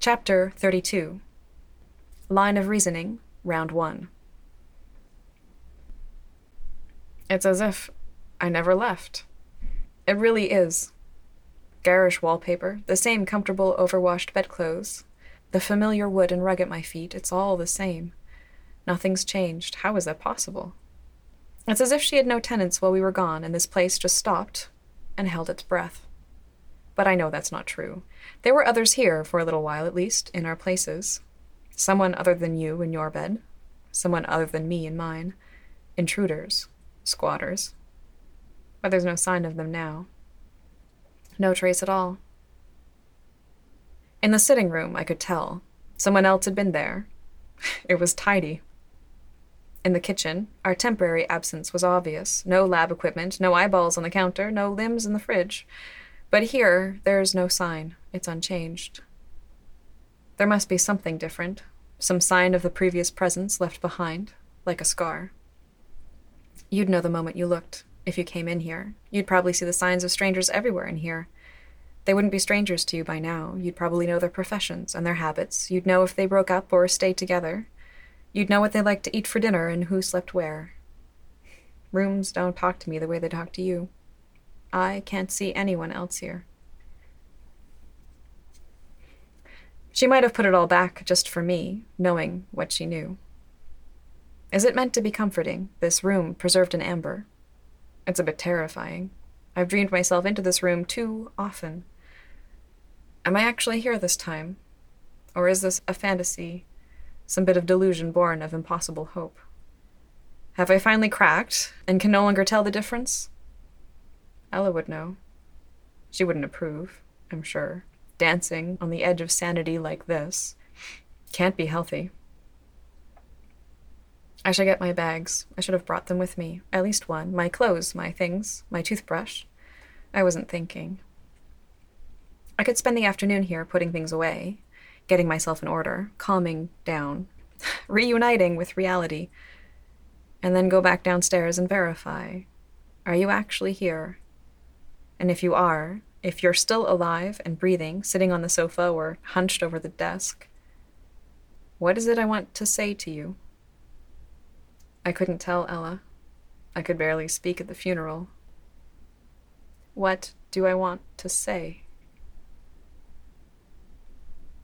Chapter 32 Line of Reasoning, Round 1. It's as if I never left. It really is. Garish wallpaper, the same comfortable overwashed bedclothes, the familiar wood and rug at my feet, it's all the same. Nothing's changed. How is that possible? It's as if she had no tenants while we were gone, and this place just stopped and held its breath. But I know that's not true. There were others here, for a little while at least, in our places. Someone other than you in your bed, someone other than me in mine. Intruders, squatters. But there's no sign of them now. No trace at all. In the sitting room, I could tell. Someone else had been there. It was tidy. In the kitchen, our temporary absence was obvious. No lab equipment, no eyeballs on the counter, no limbs in the fridge. But here, there's no sign. It's unchanged. There must be something different, some sign of the previous presence left behind, like a scar. You'd know the moment you looked, if you came in here. You'd probably see the signs of strangers everywhere in here. They wouldn't be strangers to you by now. You'd probably know their professions and their habits. You'd know if they broke up or stayed together. You'd know what they liked to eat for dinner and who slept where. Rooms don't talk to me the way they talk to you. I can't see anyone else here. She might have put it all back just for me, knowing what she knew. Is it meant to be comforting, this room preserved in amber? It's a bit terrifying. I've dreamed myself into this room too often. Am I actually here this time? Or is this a fantasy, some bit of delusion born of impossible hope? Have I finally cracked and can no longer tell the difference? Ella would know. She wouldn't approve, I'm sure. Dancing on the edge of sanity like this can't be healthy. I should get my bags. I should have brought them with me. At least one. My clothes, my things, my toothbrush. I wasn't thinking. I could spend the afternoon here putting things away, getting myself in order, calming down, reuniting with reality, and then go back downstairs and verify. Are you actually here? And if you are, if you're still alive and breathing, sitting on the sofa or hunched over the desk, what is it I want to say to you? I couldn't tell Ella. I could barely speak at the funeral. What do I want to say?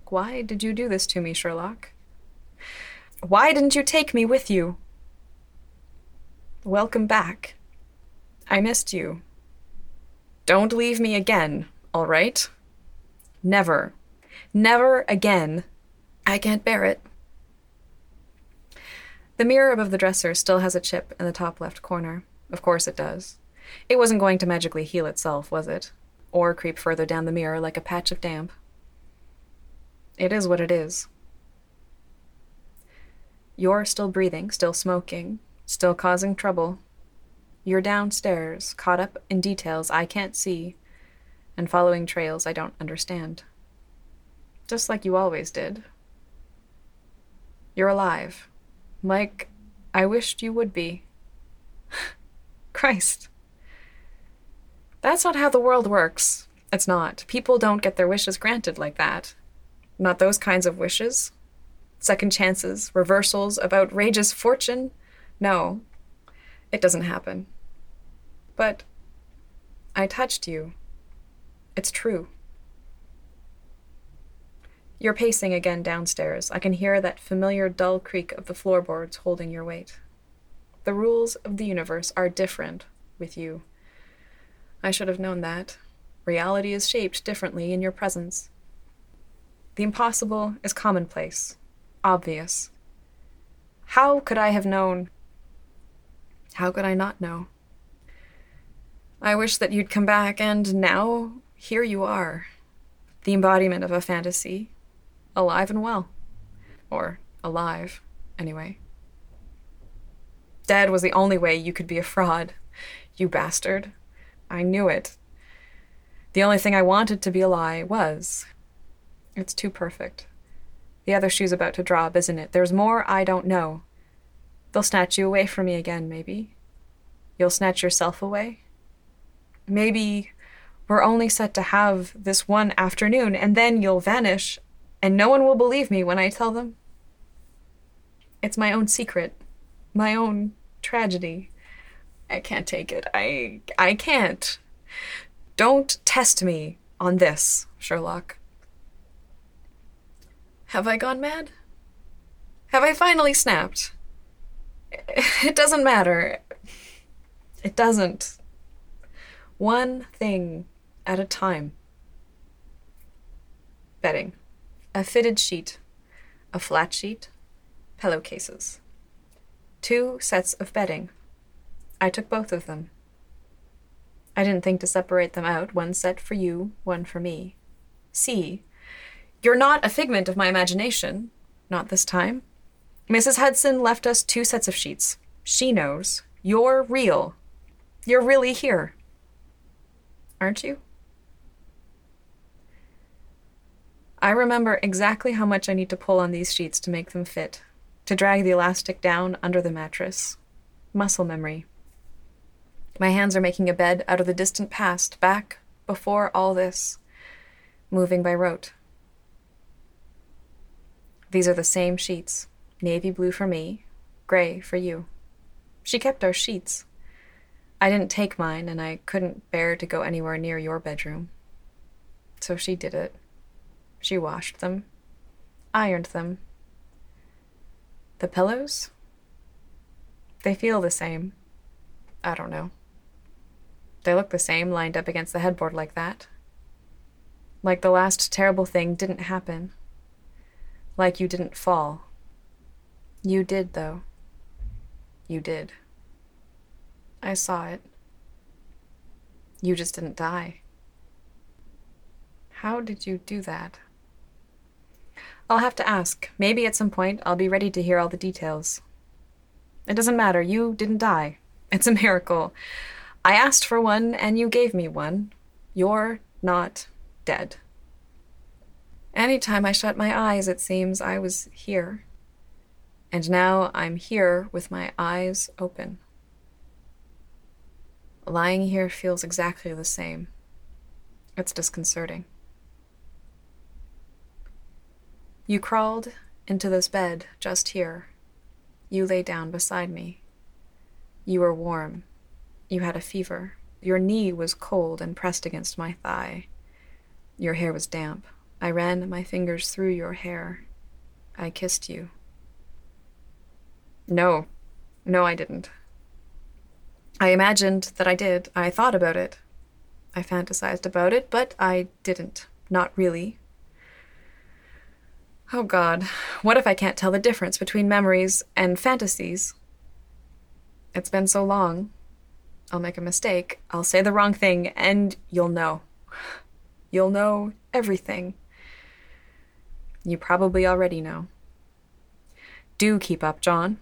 Why did you do this to me, Sherlock? Why didn't you take me with you? Welcome back. I missed you. Don't leave me again, all right? Never. Never again. I can't bear it. The mirror above the dresser still has a chip in the top left corner. Of course it does. It wasn't going to magically heal itself, was it? Or creep further down the mirror like a patch of damp. It is what it is. You're still breathing, still smoking, still causing trouble, you're downstairs, caught up in details I can't see, and following trails I don't understand. Just like you always did. You're alive. Like I wished you would be. Christ. That's not how the world works. It's not. People don't get their wishes granted like that. Not those kinds of wishes. Second chances, reversals of outrageous fortune. No, it doesn't happen. But I touched you. It's true. You're pacing again downstairs. I can hear that familiar dull creak of the floorboards holding your weight. The rules of the universe are different with you. I should have known that. Reality is shaped differently in your presence. The impossible is commonplace, obvious. How could I have known? How could I not know? I wish that you'd come back, and now here you are. The embodiment of a fantasy. Alive and well. Or alive, anyway. Dead was the only way you could be a fraud. You bastard. I knew it. The only thing I wanted to be a lie was. It's too perfect. The other shoe's about to drop, isn't it? There's more I don't know. They'll snatch you away from me again, maybe. You'll snatch yourself away maybe we're only set to have this one afternoon and then you'll vanish and no one will believe me when I tell them. It's my own secret, my own tragedy. I can't take it. I I can't. Don't test me on this, Sherlock. Have I gone mad? Have I finally snapped? It doesn't matter. It doesn't. One thing at a time. Bedding. A fitted sheet. A flat sheet. Pillowcases. Two sets of bedding. I took both of them. I didn't think to separate them out, one set for you, one for me. See, you're not a figment of my imagination. Not this time. Mrs. Hudson left us two sets of sheets. She knows. You're real. You're really here. Aren't you? I remember exactly how much I need to pull on these sheets to make them fit, to drag the elastic down under the mattress. Muscle memory. My hands are making a bed out of the distant past, back before all this, moving by rote. These are the same sheets navy blue for me, gray for you. She kept our sheets. I didn't take mine, and I couldn't bear to go anywhere near your bedroom. So she did it. She washed them, ironed them. The pillows? They feel the same. I don't know. They look the same lined up against the headboard like that. Like the last terrible thing didn't happen. Like you didn't fall. You did, though. You did. I saw it. You just didn't die. How did you do that? I'll have to ask. Maybe at some point I'll be ready to hear all the details. It doesn't matter. You didn't die. It's a miracle. I asked for one, and you gave me one. You're not dead. Any time I shut my eyes, it seems I was here. And now I'm here with my eyes open. Lying here feels exactly the same. It's disconcerting. You crawled into this bed just here. You lay down beside me. You were warm you had a fever. Your knee was cold and pressed against my thigh. Your hair was damp. I ran my fingers through your hair. I kissed you. No, no, I didn't. I imagined that I did. I thought about it. I fantasized about it, but I didn't. Not really. Oh God, what if I can't tell the difference between memories and fantasies? It's been so long. I'll make a mistake, I'll say the wrong thing, and you'll know. You'll know everything. You probably already know. Do keep up, John.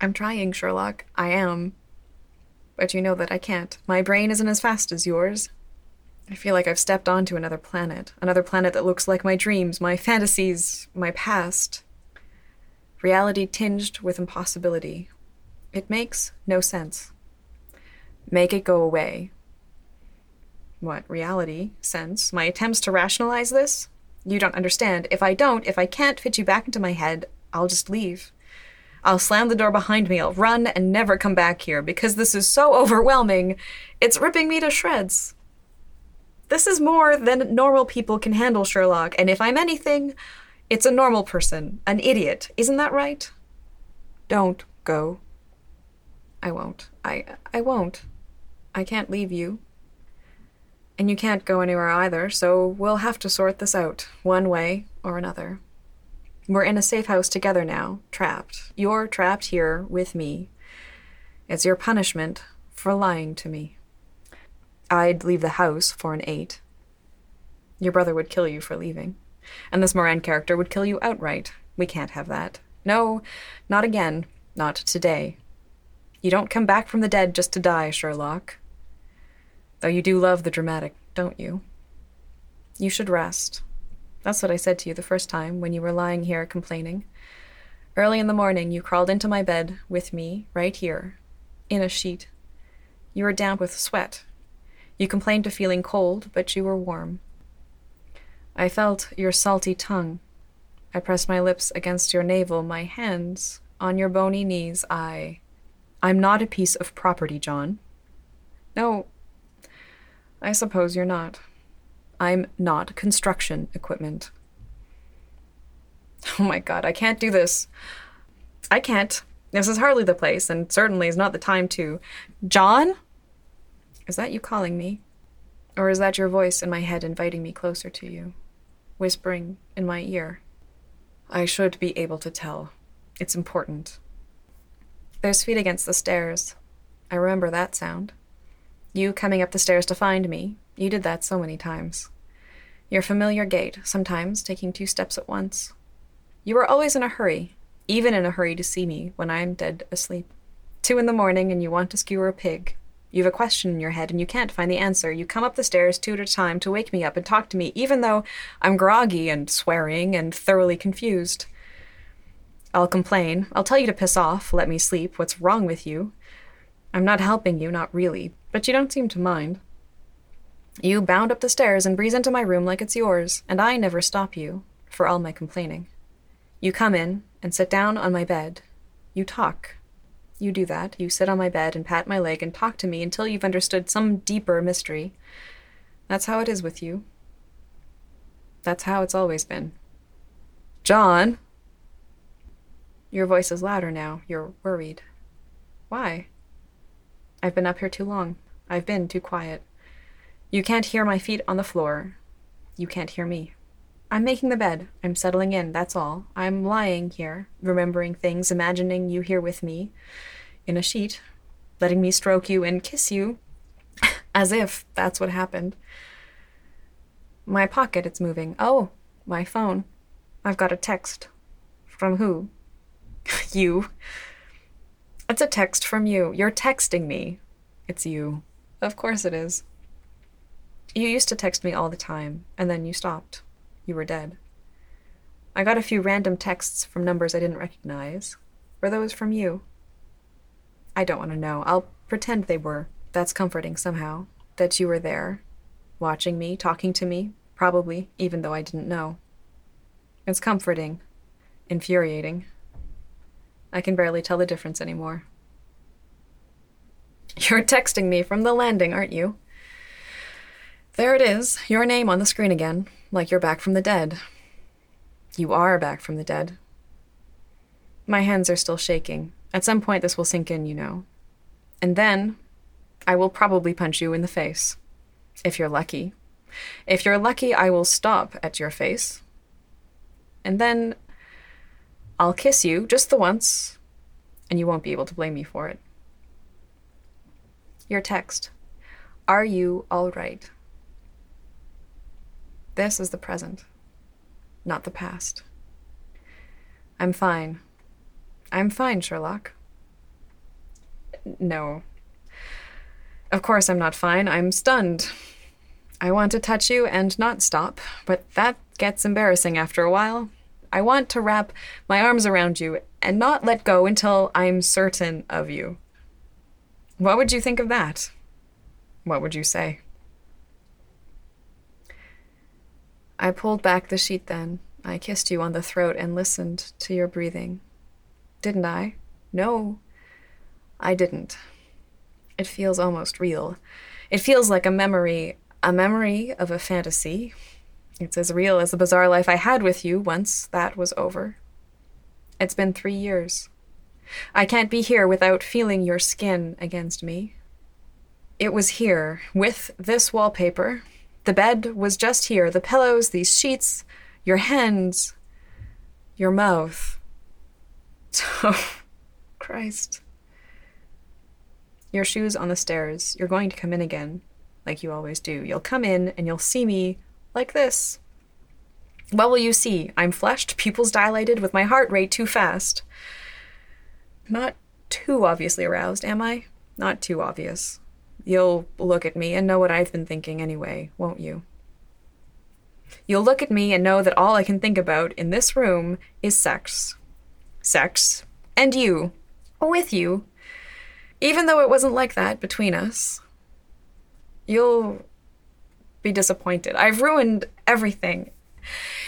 I'm trying, Sherlock. I am. But you know that I can't. My brain isn't as fast as yours. I feel like I've stepped onto another planet, another planet that looks like my dreams, my fantasies, my past. Reality tinged with impossibility. It makes no sense. Make it go away. What, reality? Sense? My attempts to rationalize this? You don't understand. If I don't, if I can't fit you back into my head, I'll just leave. I'll slam the door behind me, I'll run and never come back here because this is so overwhelming. It's ripping me to shreds. This is more than normal people can handle, Sherlock, and if I'm anything, it's a normal person, an idiot. Isn't that right? Don't go. I won't. I I won't. I can't leave you. And you can't go anywhere either, so we'll have to sort this out, one way or another. We're in a safe house together now, trapped. You're trapped here with me. It's your punishment for lying to me. I'd leave the house for an eight. Your brother would kill you for leaving. And this Moran character would kill you outright. We can't have that. No, not again. Not today. You don't come back from the dead just to die, Sherlock. Though you do love the dramatic, don't you? You should rest. That's what I said to you the first time when you were lying here complaining. Early in the morning, you crawled into my bed with me, right here, in a sheet. You were damp with sweat. You complained of feeling cold, but you were warm. I felt your salty tongue. I pressed my lips against your navel, my hands on your bony knees. I. I'm not a piece of property, John. No, I suppose you're not. I'm not construction equipment. Oh my god, I can't do this. I can't. This is hardly the place, and certainly is not the time to. John? Is that you calling me? Or is that your voice in my head inviting me closer to you, whispering in my ear? I should be able to tell. It's important. There's feet against the stairs. I remember that sound. You coming up the stairs to find me. You did that so many times. Your familiar gait, sometimes taking two steps at once. You were always in a hurry, even in a hurry to see me when I am dead asleep. Two in the morning and you want to skewer a pig. You have a question in your head and you can't find the answer. You come up the stairs two at a time to wake me up and talk to me, even though I'm groggy and swearing and thoroughly confused. I'll complain. I'll tell you to piss off, let me sleep. What's wrong with you? I'm not helping you, not really, but you don't seem to mind. You bound up the stairs and breeze into my room like it's yours, and I never stop you, for all my complaining. You come in and sit down on my bed. You talk. You do that. You sit on my bed and pat my leg and talk to me until you've understood some deeper mystery. That's how it is with you. That's how it's always been. John! Your voice is louder now. You're worried. Why? I've been up here too long. I've been too quiet. You can't hear my feet on the floor. You can't hear me. I'm making the bed. I'm settling in, that's all. I'm lying here, remembering things, imagining you here with me, in a sheet, letting me stroke you and kiss you, as if that's what happened. My pocket, it's moving. Oh, my phone. I've got a text. From who? you. It's a text from you. You're texting me. It's you. Of course it is. You used to text me all the time, and then you stopped you were dead. I got a few random texts from numbers I didn't recognize. Were those from you? I don't want to know. I'll pretend they were. That's comforting somehow. That you were there, watching me, talking to me, probably, even though I didn't know. It's comforting. Infuriating. I can barely tell the difference anymore. You're texting me from the landing, aren't you? There it is, your name on the screen again like you're back from the dead. You are back from the dead. My hands are still shaking. At some point, this will sink in, you know. And then I will probably punch you in the face. If you're lucky. If you're lucky, I will stop at your face. And then I'll kiss you just the once, and you won't be able to blame me for it. Your text Are you all right? This is the present, not the past. I'm fine. I'm fine, Sherlock. No. Of course, I'm not fine. I'm stunned. I want to touch you and not stop, but that gets embarrassing after a while. I want to wrap my arms around you and not let go until I'm certain of you. What would you think of that? What would you say? I pulled back the sheet then. I kissed you on the throat and listened to your breathing. Didn't I? No, I didn't. It feels almost real. It feels like a memory, a memory of a fantasy. It's as real as the bizarre life I had with you once that was over. It's been three years. I can't be here without feeling your skin against me. It was here, with this wallpaper, the bed was just here, the pillows, these sheets, your hands, your mouth. Oh, Christ. Your shoes on the stairs. You're going to come in again, like you always do. You'll come in and you'll see me like this. What will you see? I'm flushed, pupils dilated, with my heart rate too fast. Not too obviously aroused, am I? Not too obvious. You'll look at me and know what I've been thinking anyway, won't you? You'll look at me and know that all I can think about in this room is sex. Sex. And you. With you. Even though it wasn't like that between us. You'll be disappointed. I've ruined everything.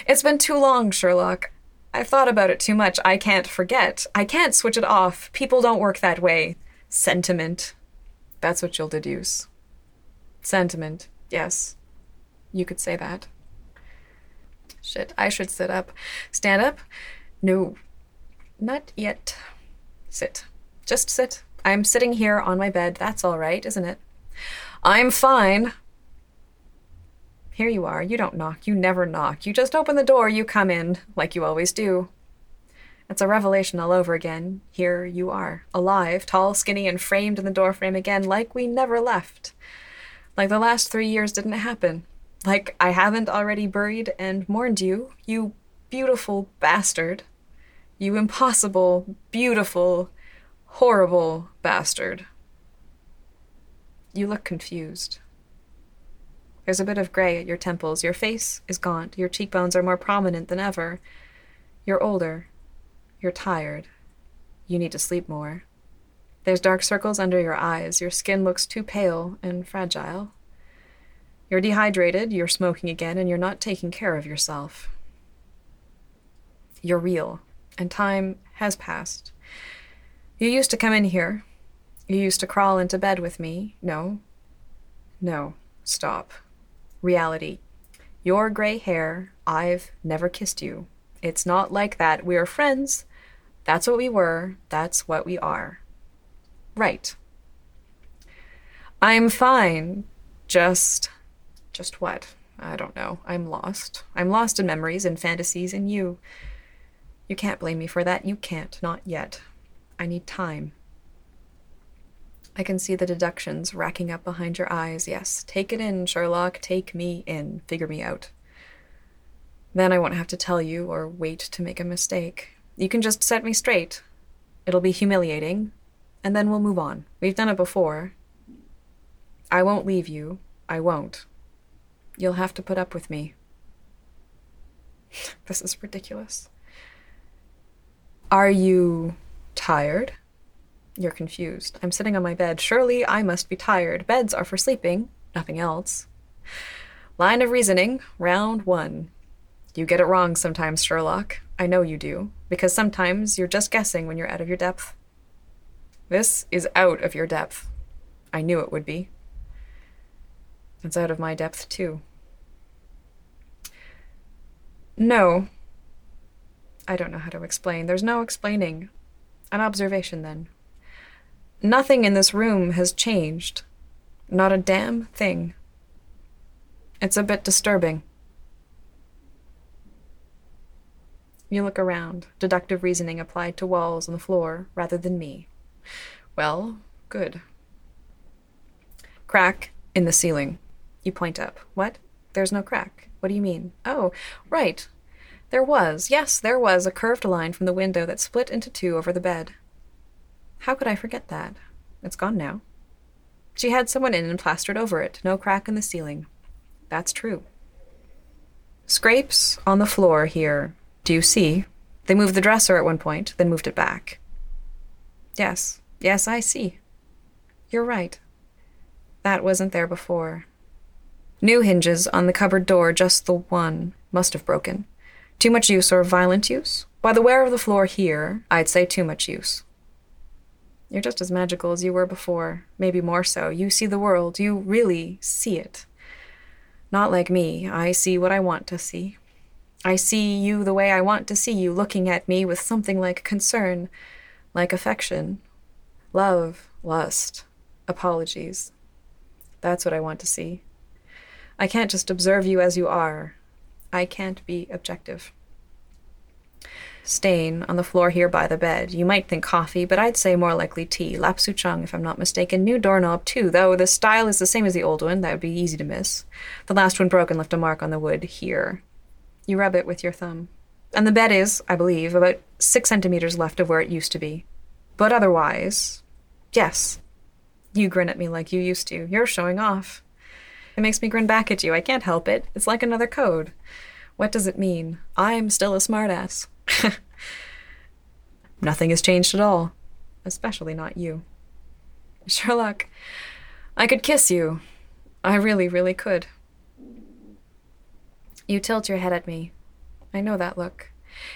It's been too long, Sherlock. I've thought about it too much. I can't forget. I can't switch it off. People don't work that way. Sentiment. That's what you'll deduce. Sentiment. Yes. You could say that. Shit, I should sit up. Stand up? No. Not yet. Sit. Just sit. I'm sitting here on my bed. That's all right, isn't it? I'm fine. Here you are. You don't knock. You never knock. You just open the door, you come in, like you always do. It's a revelation all over again. Here you are, alive, tall, skinny, and framed in the doorframe again, like we never left. Like the last three years didn't happen. Like I haven't already buried and mourned you, you beautiful bastard. You impossible, beautiful, horrible bastard. You look confused. There's a bit of gray at your temples. Your face is gaunt. Your cheekbones are more prominent than ever. You're older. You're tired. You need to sleep more. There's dark circles under your eyes. Your skin looks too pale and fragile. You're dehydrated, you're smoking again, and you're not taking care of yourself. You're real, and time has passed. You used to come in here. You used to crawl into bed with me. No. No. Stop. Reality. Your gray hair, I've never kissed you. It's not like that. We are friends. That's what we were. That's what we are. Right. I'm fine. Just just what? I don't know. I'm lost. I'm lost in memories and fantasies and you. You can't blame me for that. You can't. Not yet. I need time. I can see the deductions racking up behind your eyes. Yes, take it in, Sherlock. Take me in. Figure me out. Then I won't have to tell you or wait to make a mistake. You can just set me straight. It'll be humiliating, and then we'll move on. We've done it before. I won't leave you. I won't. You'll have to put up with me. this is ridiculous. Are you tired? You're confused. I'm sitting on my bed. Surely I must be tired. Beds are for sleeping, nothing else. Line of reasoning, round one. You get it wrong sometimes, Sherlock. I know you do, because sometimes you're just guessing when you're out of your depth. This is out of your depth. I knew it would be. It's out of my depth, too. No. I don't know how to explain. There's no explaining. An observation, then. Nothing in this room has changed. Not a damn thing. It's a bit disturbing. You look around, deductive reasoning applied to walls and the floor rather than me. Well, good. Crack in the ceiling. You point up. What? There's no crack. What do you mean? Oh, right. There was, yes, there was a curved line from the window that split into two over the bed. How could I forget that? It's gone now. She had someone in and plastered over it, no crack in the ceiling. That's true. Scrapes on the floor here. Do you see? They moved the dresser at one point, then moved it back. Yes, yes, I see. You're right. That wasn't there before. New hinges on the cupboard door, just the one, must have broken. Too much use or violent use? By the wear of the floor here, I'd say too much use. You're just as magical as you were before, maybe more so. You see the world, you really see it. Not like me, I see what I want to see. I see you the way I want to see you, looking at me with something like concern, like affection, love, lust, apologies. That's what I want to see. I can't just observe you as you are. I can't be objective. Stain on the floor here by the bed. You might think coffee, but I'd say more likely tea. Lapsang, if I'm not mistaken. New doorknob, too, though the style is the same as the old one. That would be easy to miss. The last one broke and left a mark on the wood here. You rub it with your thumb. And the bed is, I believe, about six centimeters left of where it used to be. But otherwise, yes. You grin at me like you used to. You're showing off. It makes me grin back at you. I can't help it. It's like another code. What does it mean? I'm still a smartass. Nothing has changed at all. Especially not you. Sherlock, I could kiss you. I really, really could. You tilt your head at me. I know that look.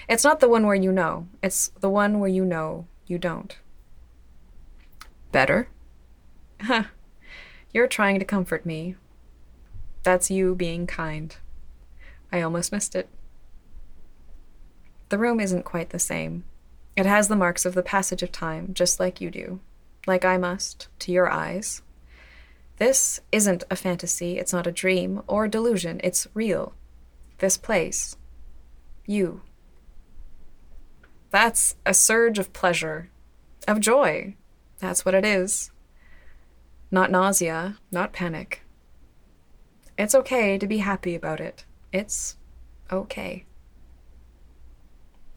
It's not the one where you know, it's the one where you know you don't. Better? Huh. You're trying to comfort me. That's you being kind. I almost missed it. The room isn't quite the same. It has the marks of the passage of time, just like you do, like I must, to your eyes. This isn't a fantasy, it's not a dream or a delusion, it's real. This place. You. That's a surge of pleasure, of joy. That's what it is. Not nausea, not panic. It's okay to be happy about it. It's okay.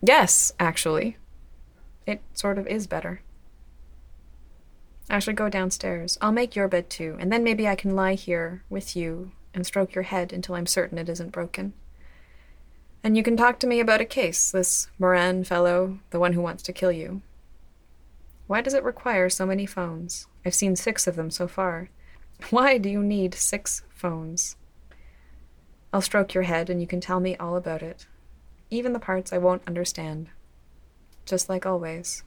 Yes, actually. It sort of is better. I should go downstairs. I'll make your bed too, and then maybe I can lie here with you and stroke your head until I'm certain it isn't broken. And you can talk to me about a case, this Moran fellow, the one who wants to kill you. Why does it require so many phones? I've seen six of them so far. Why do you need six phones? I'll stroke your head and you can tell me all about it, even the parts I won't understand. Just like always.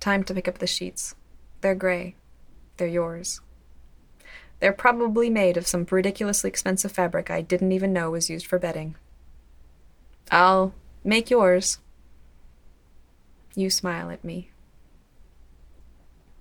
Time to pick up the sheets. They're gray. They're yours. They're probably made of some ridiculously expensive fabric I didn't even know was used for bedding. I'll make yours. You smile at me.